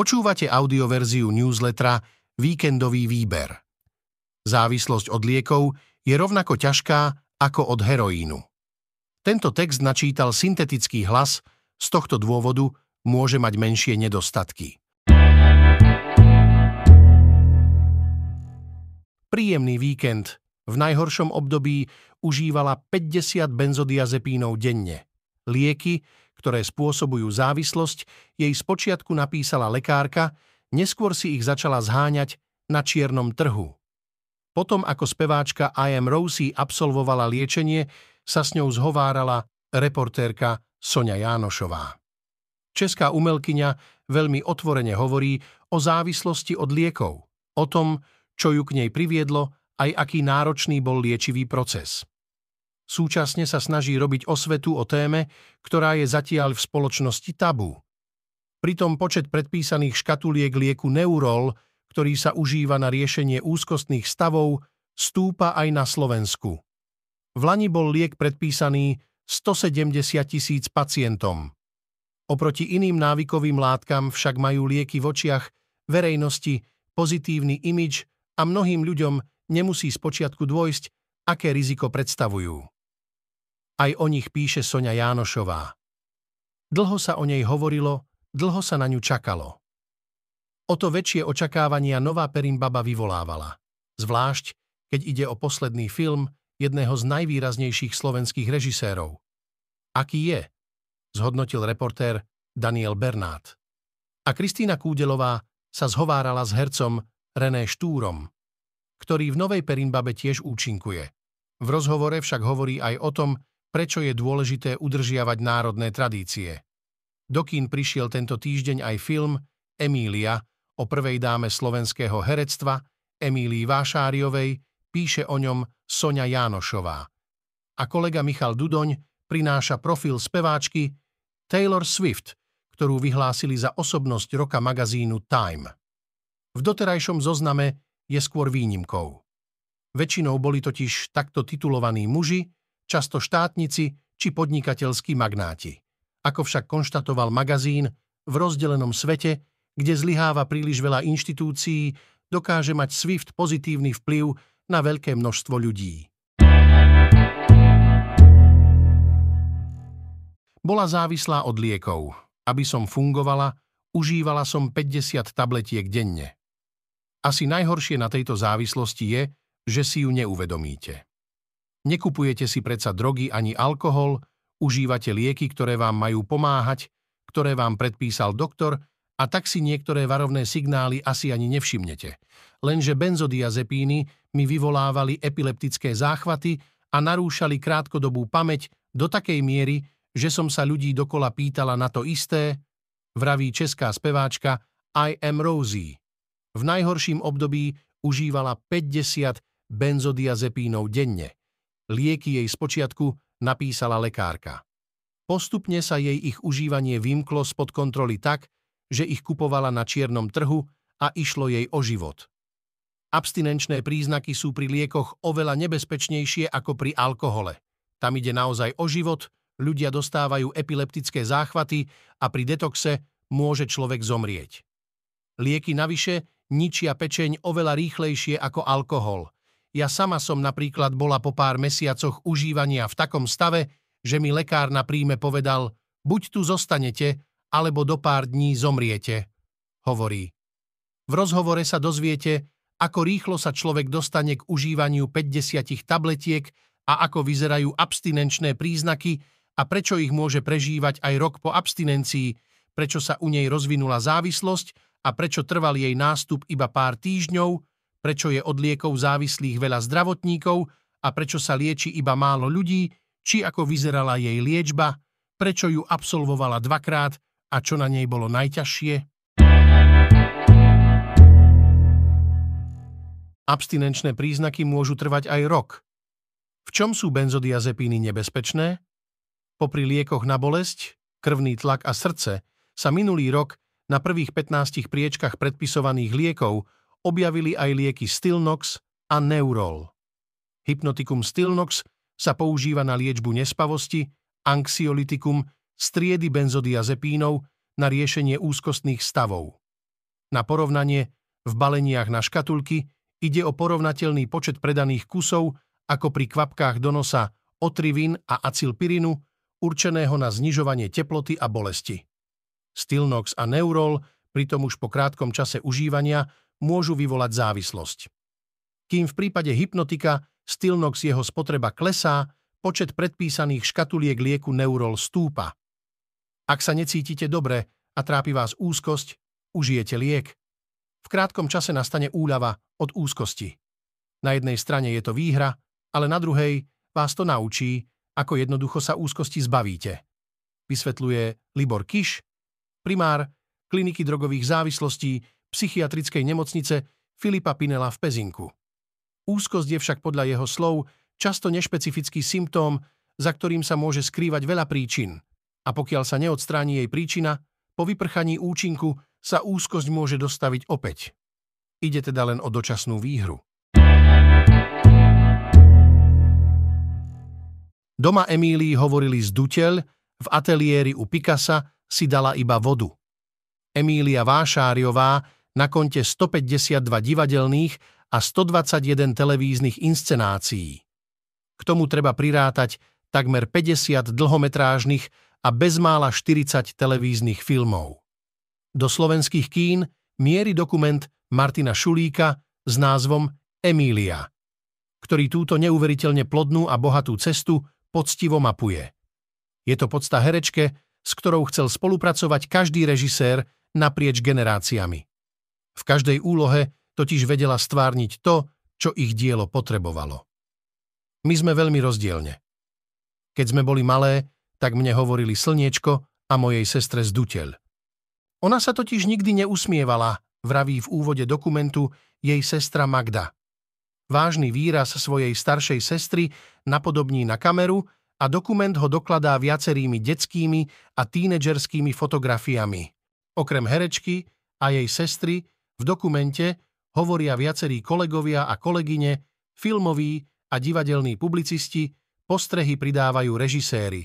Počúvate audioverziu newslettera Víkendový výber. Závislosť od liekov je rovnako ťažká ako od heroínu. Tento text načítal syntetický hlas, z tohto dôvodu môže mať menšie nedostatky. Príjemný víkend. V najhoršom období užívala 50 benzodiazepínov denne. Lieky, ktoré spôsobujú závislosť, jej spočiatku napísala lekárka, neskôr si ich začala zháňať na čiernom trhu. Potom, ako speváčka am Rosie absolvovala liečenie, sa s ňou zhovárala reportérka Sonia Jánošová. Česká umelkyňa veľmi otvorene hovorí o závislosti od liekov, o tom, čo ju k nej priviedlo, aj aký náročný bol liečivý proces. Súčasne sa snaží robiť osvetu o téme, ktorá je zatiaľ v spoločnosti tabu. Pritom počet predpísaných škatuliek lieku Neurol, ktorý sa užíva na riešenie úzkostných stavov, stúpa aj na Slovensku. V Lani bol liek predpísaný 170 tisíc pacientom. Oproti iným návykovým látkam však majú lieky v očiach verejnosti pozitívny imič a mnohým ľuďom nemusí spočiatku dôjsť, aké riziko predstavujú. Aj o nich píše Sonia Jánošová. Dlho sa o nej hovorilo, dlho sa na ňu čakalo. O to väčšie očakávania nová Perimbaba vyvolávala. Zvlášť, keď ide o posledný film jedného z najvýraznejších slovenských režisérov. Aký je? Zhodnotil reportér Daniel Bernát. A Kristýna Kúdelová sa zhovárala s hercom René Štúrom, ktorý v novej Perinbabe tiež účinkuje. V rozhovore však hovorí aj o tom, prečo je dôležité udržiavať národné tradície. Do kín prišiel tento týždeň aj film Emília o prvej dáme slovenského herectva Emílii Vášáriovej, píše o ňom Sonia Jánošová. A kolega Michal Dudoň prináša profil speváčky Taylor Swift, ktorú vyhlásili za osobnosť roka magazínu Time. V doterajšom zozname je skôr výnimkou. Väčšinou boli totiž takto titulovaní muži, často štátnici či podnikateľskí magnáti. Ako však konštatoval magazín, v rozdelenom svete, kde zlyháva príliš veľa inštitúcií, dokáže mať SWIFT pozitívny vplyv na veľké množstvo ľudí. Bola závislá od liekov. Aby som fungovala, užívala som 50 tabletiek denne. Asi najhoršie na tejto závislosti je, že si ju neuvedomíte. Nekupujete si predsa drogy ani alkohol, užívate lieky, ktoré vám majú pomáhať, ktoré vám predpísal doktor a tak si niektoré varovné signály asi ani nevšimnete. Lenže benzodiazepíny mi vyvolávali epileptické záchvaty a narúšali krátkodobú pamäť do takej miery, že som sa ľudí dokola pýtala na to isté, vraví česká speváčka I am Rosie. V najhorším období užívala 50 benzodiazepínov denne. Lieky jej spočiatku napísala lekárka. Postupne sa jej ich užívanie vymklo spod kontroly tak, že ich kupovala na čiernom trhu a išlo jej o život. Abstinenčné príznaky sú pri liekoch oveľa nebezpečnejšie ako pri alkohole. Tam ide naozaj o život, ľudia dostávajú epileptické záchvaty a pri detoxe môže človek zomrieť. Lieky navyše ničia pečeň oveľa rýchlejšie ako alkohol – ja sama som napríklad bola po pár mesiacoch užívania v takom stave, že mi lekár na príjme povedal, buď tu zostanete, alebo do pár dní zomriete, hovorí. V rozhovore sa dozviete, ako rýchlo sa človek dostane k užívaniu 50 tabletiek a ako vyzerajú abstinenčné príznaky a prečo ich môže prežívať aj rok po abstinencii, prečo sa u nej rozvinula závislosť a prečo trval jej nástup iba pár týždňov, prečo je od liekov závislých veľa zdravotníkov a prečo sa lieči iba málo ľudí, či ako vyzerala jej liečba, prečo ju absolvovala dvakrát a čo na nej bolo najťažšie. Abstinenčné príznaky môžu trvať aj rok. V čom sú benzodiazepíny nebezpečné? Popri liekoch na bolesť, krvný tlak a srdce sa minulý rok na prvých 15 priečkach predpisovaných liekov objavili aj lieky Stilnox a Neurol. Hypnotikum Stilnox sa používa na liečbu nespavosti, anxiolitikum, striedy benzodiazepínov na riešenie úzkostných stavov. Na porovnanie, v baleniach na škatulky ide o porovnateľný počet predaných kusov ako pri kvapkách do nosa otrivin a acilpirinu, určeného na znižovanie teploty a bolesti. Stilnox a Neurol pritom už po krátkom čase užívania môžu vyvolať závislosť. Kým v prípade hypnotika Stilnox jeho spotreba klesá, počet predpísaných škatuliek lieku Neurol stúpa. Ak sa necítite dobre a trápi vás úzkosť, užijete liek. V krátkom čase nastane úľava od úzkosti. Na jednej strane je to výhra, ale na druhej vás to naučí, ako jednoducho sa úzkosti zbavíte. Vysvetľuje Libor Kiš, primár kliniky drogových závislostí psychiatrickej nemocnice Filipa Pinela v Pezinku. Úzkosť je však podľa jeho slov často nešpecifický symptóm, za ktorým sa môže skrývať veľa príčin. A pokiaľ sa neodstráni jej príčina, po vyprchaní účinku sa úzkosť môže dostaviť opäť. Ide teda len o dočasnú výhru. Doma Emílii hovorili z duteľ, v ateliéri u Pikasa si dala iba vodu. Emília Vášáriová na konte 152 divadelných a 121 televíznych inscenácií. K tomu treba prirátať takmer 50 dlhometrážnych a bezmála 40 televíznych filmov. Do slovenských kín mierí dokument Martina Šulíka s názvom Emília, ktorý túto neuveriteľne plodnú a bohatú cestu poctivo mapuje. Je to podsta herečke, s ktorou chcel spolupracovať každý režisér naprieč generáciami. V každej úlohe totiž vedela stvárniť to, čo ich dielo potrebovalo. My sme veľmi rozdielne. Keď sme boli malé, tak mne hovorili slniečko a mojej sestre z duteľ. Ona sa totiž nikdy neusmievala, vraví v úvode dokumentu jej sestra Magda. Vážny výraz svojej staršej sestry napodobní na kameru a dokument ho dokladá viacerými detskými a tínedžerskými fotografiami. Okrem herečky a jej sestry v dokumente hovoria viacerí kolegovia a kolegyne, filmoví a divadelní publicisti, postrehy pridávajú režiséri.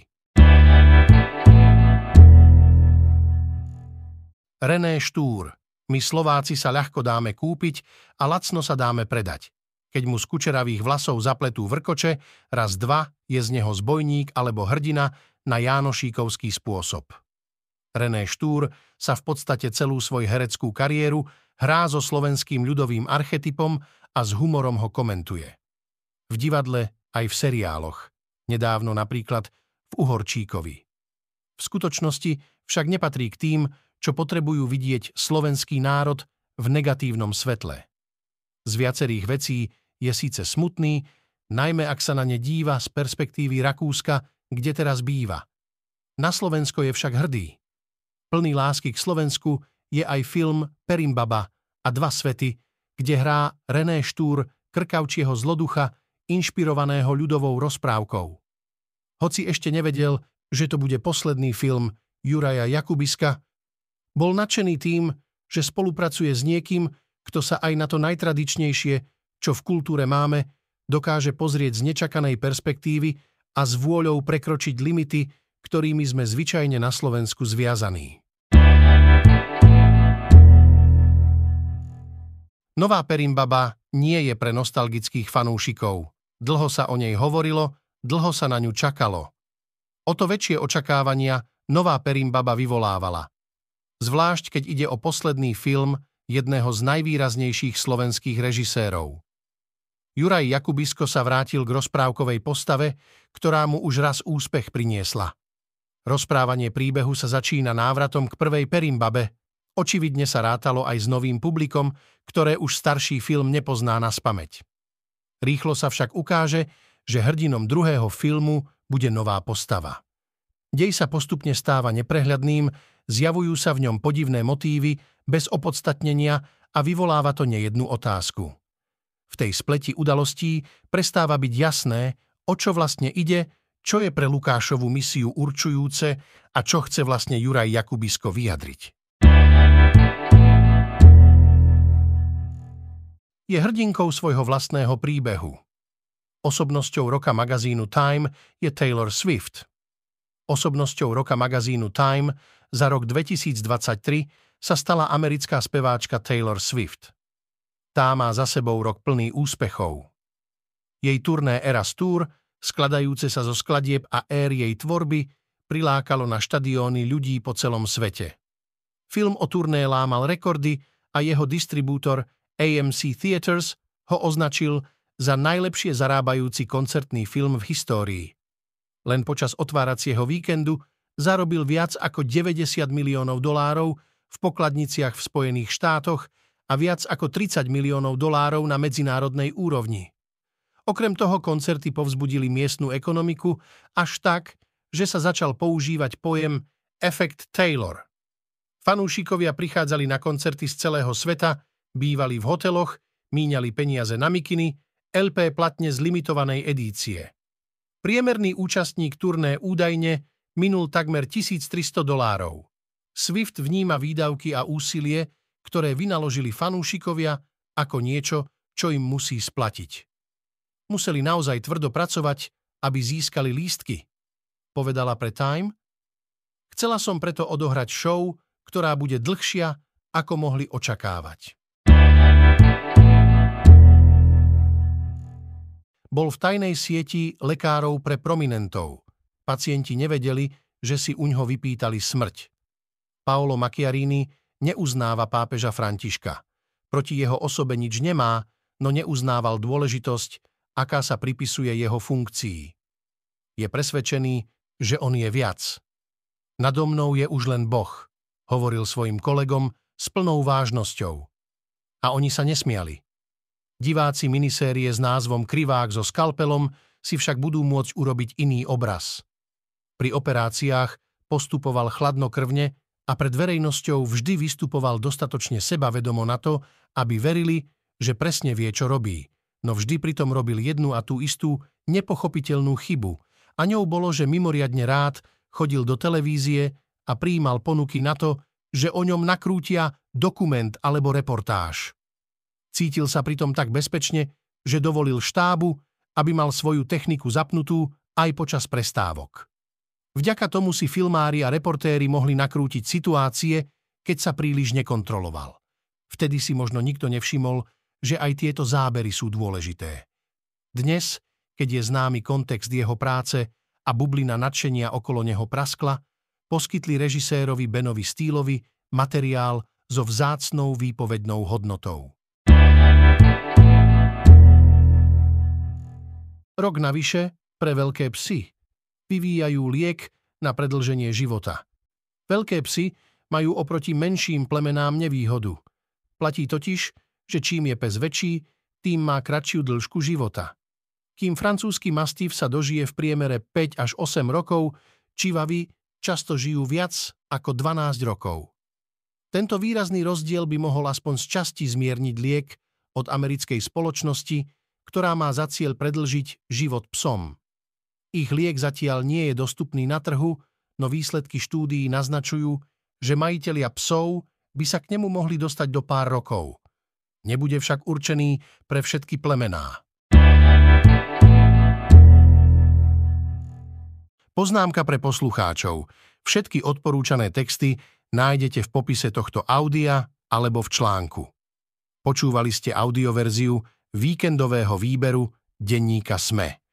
René Štúr. My Slováci sa ľahko dáme kúpiť a lacno sa dáme predať. Keď mu z kučeravých vlasov zapletú vrkoče, raz dva je z neho zbojník alebo hrdina na Jánošíkovský spôsob. René Štúr sa v podstate celú svoju hereckú kariéru hrá so slovenským ľudovým archetypom a s humorom ho komentuje. V divadle aj v seriáloch, nedávno napríklad v Uhorčíkovi. V skutočnosti však nepatrí k tým, čo potrebujú vidieť slovenský národ v negatívnom svetle. Z viacerých vecí je síce smutný, najmä ak sa na ne díva z perspektívy Rakúska, kde teraz býva. Na Slovensko je však hrdý plný lásky k Slovensku, je aj film Perimbaba a dva svety, kde hrá René Štúr krkavčieho zloducha, inšpirovaného ľudovou rozprávkou. Hoci ešte nevedel, že to bude posledný film Juraja Jakubiska, bol nadšený tým, že spolupracuje s niekým, kto sa aj na to najtradičnejšie, čo v kultúre máme, dokáže pozrieť z nečakanej perspektívy a s vôľou prekročiť limity, ktorými sme zvyčajne na Slovensku zviazaní. Nová Perimbaba nie je pre nostalgických fanúšikov. Dlho sa o nej hovorilo, dlho sa na ňu čakalo. O to väčšie očakávania nová Perimbaba vyvolávala. Zvlášť, keď ide o posledný film jedného z najvýraznejších slovenských režisérov. Juraj Jakubisko sa vrátil k rozprávkovej postave, ktorá mu už raz úspech priniesla. Rozprávanie príbehu sa začína návratom k prvej Perimbabe. Očividne sa rátalo aj s novým publikom, ktoré už starší film nepozná na spameť. Rýchlo sa však ukáže, že hrdinom druhého filmu bude nová postava. Dej sa postupne stáva neprehľadným, zjavujú sa v ňom podivné motívy bez opodstatnenia a vyvoláva to nejednú otázku. V tej spleti udalostí prestáva byť jasné, o čo vlastne ide čo je pre Lukášovu misiu určujúce a čo chce vlastne Juraj Jakubisko vyjadriť. Je hrdinkou svojho vlastného príbehu. Osobnosťou roka magazínu Time je Taylor Swift. Osobnosťou roka magazínu Time za rok 2023 sa stala americká speváčka Taylor Swift. Tá má za sebou rok plný úspechov. Jej turné Eras Tour, skladajúce sa zo skladieb a ér jej tvorby, prilákalo na štadióny ľudí po celom svete. Film o turné lámal rekordy a jeho distribútor AMC Theaters ho označil za najlepšie zarábajúci koncertný film v histórii. Len počas otváracieho víkendu zarobil viac ako 90 miliónov dolárov v pokladniciach v Spojených štátoch a viac ako 30 miliónov dolárov na medzinárodnej úrovni. Okrem toho koncerty povzbudili miestnu ekonomiku až tak, že sa začal používať pojem efekt Taylor. Fanúšikovia prichádzali na koncerty z celého sveta, bývali v hoteloch, míňali peniaze na mikiny, LP platne z limitovanej edície. Priemerný účastník turné údajne minul takmer 1300 dolárov. Swift vníma výdavky a úsilie, ktoré vynaložili fanúšikovia, ako niečo, čo im musí splatiť. Museli naozaj tvrdo pracovať, aby získali lístky, povedala pre Time. Chcela som preto odohrať show, ktorá bude dlhšia, ako mohli očakávať. Bol v tajnej sieti lekárov pre prominentov. Pacienti nevedeli, že si uňho vypýtali smrť. Paolo Macchiarini neuznáva pápeža Františka. Proti jeho osobe nič nemá, no neuznával dôležitosť, aká sa pripisuje jeho funkcii. Je presvedčený, že on je viac. Nado mnou je už len Boh, hovoril svojim kolegom s plnou vážnosťou. A oni sa nesmiali. Diváci minisérie s názvom Krivák so skalpelom si však budú môcť urobiť iný obraz. Pri operáciách postupoval chladnokrvne a pred verejnosťou vždy vystupoval dostatočne sebavedomo na to, aby verili, že presne vie, čo robí, no vždy pritom robil jednu a tú istú nepochopiteľnú chybu a ňou bolo, že mimoriadne rád chodil do televízie a prijímal ponuky na to, že o ňom nakrútia dokument alebo reportáž. Cítil sa pritom tak bezpečne, že dovolil štábu, aby mal svoju techniku zapnutú aj počas prestávok. Vďaka tomu si filmári a reportéri mohli nakrútiť situácie, keď sa príliš nekontroloval. Vtedy si možno nikto nevšimol, že aj tieto zábery sú dôležité. Dnes, keď je známy kontext jeho práce a bublina nadšenia okolo neho praskla, poskytli režisérovi Benovi Stílovi materiál so vzácnou výpovednou hodnotou. Rok navyše pre veľké psy vyvíjajú liek na predlženie života. Veľké psy majú oproti menším plemenám nevýhodu. Platí totiž, že čím je pes väčší, tým má kratšiu dĺžku života. Kým francúzsky mastív sa dožije v priemere 5 až 8 rokov, čivavy často žijú viac ako 12 rokov. Tento výrazný rozdiel by mohol aspoň z časti zmierniť liek od americkej spoločnosti, ktorá má za cieľ predlžiť život psom. Ich liek zatiaľ nie je dostupný na trhu, no výsledky štúdií naznačujú, že majitelia psov by sa k nemu mohli dostať do pár rokov. Nebude však určený pre všetky plemená. Poznámka pre poslucháčov. Všetky odporúčané texty nájdete v popise tohto audia alebo v článku. Počúvali ste audioverziu víkendového výberu denníka SME.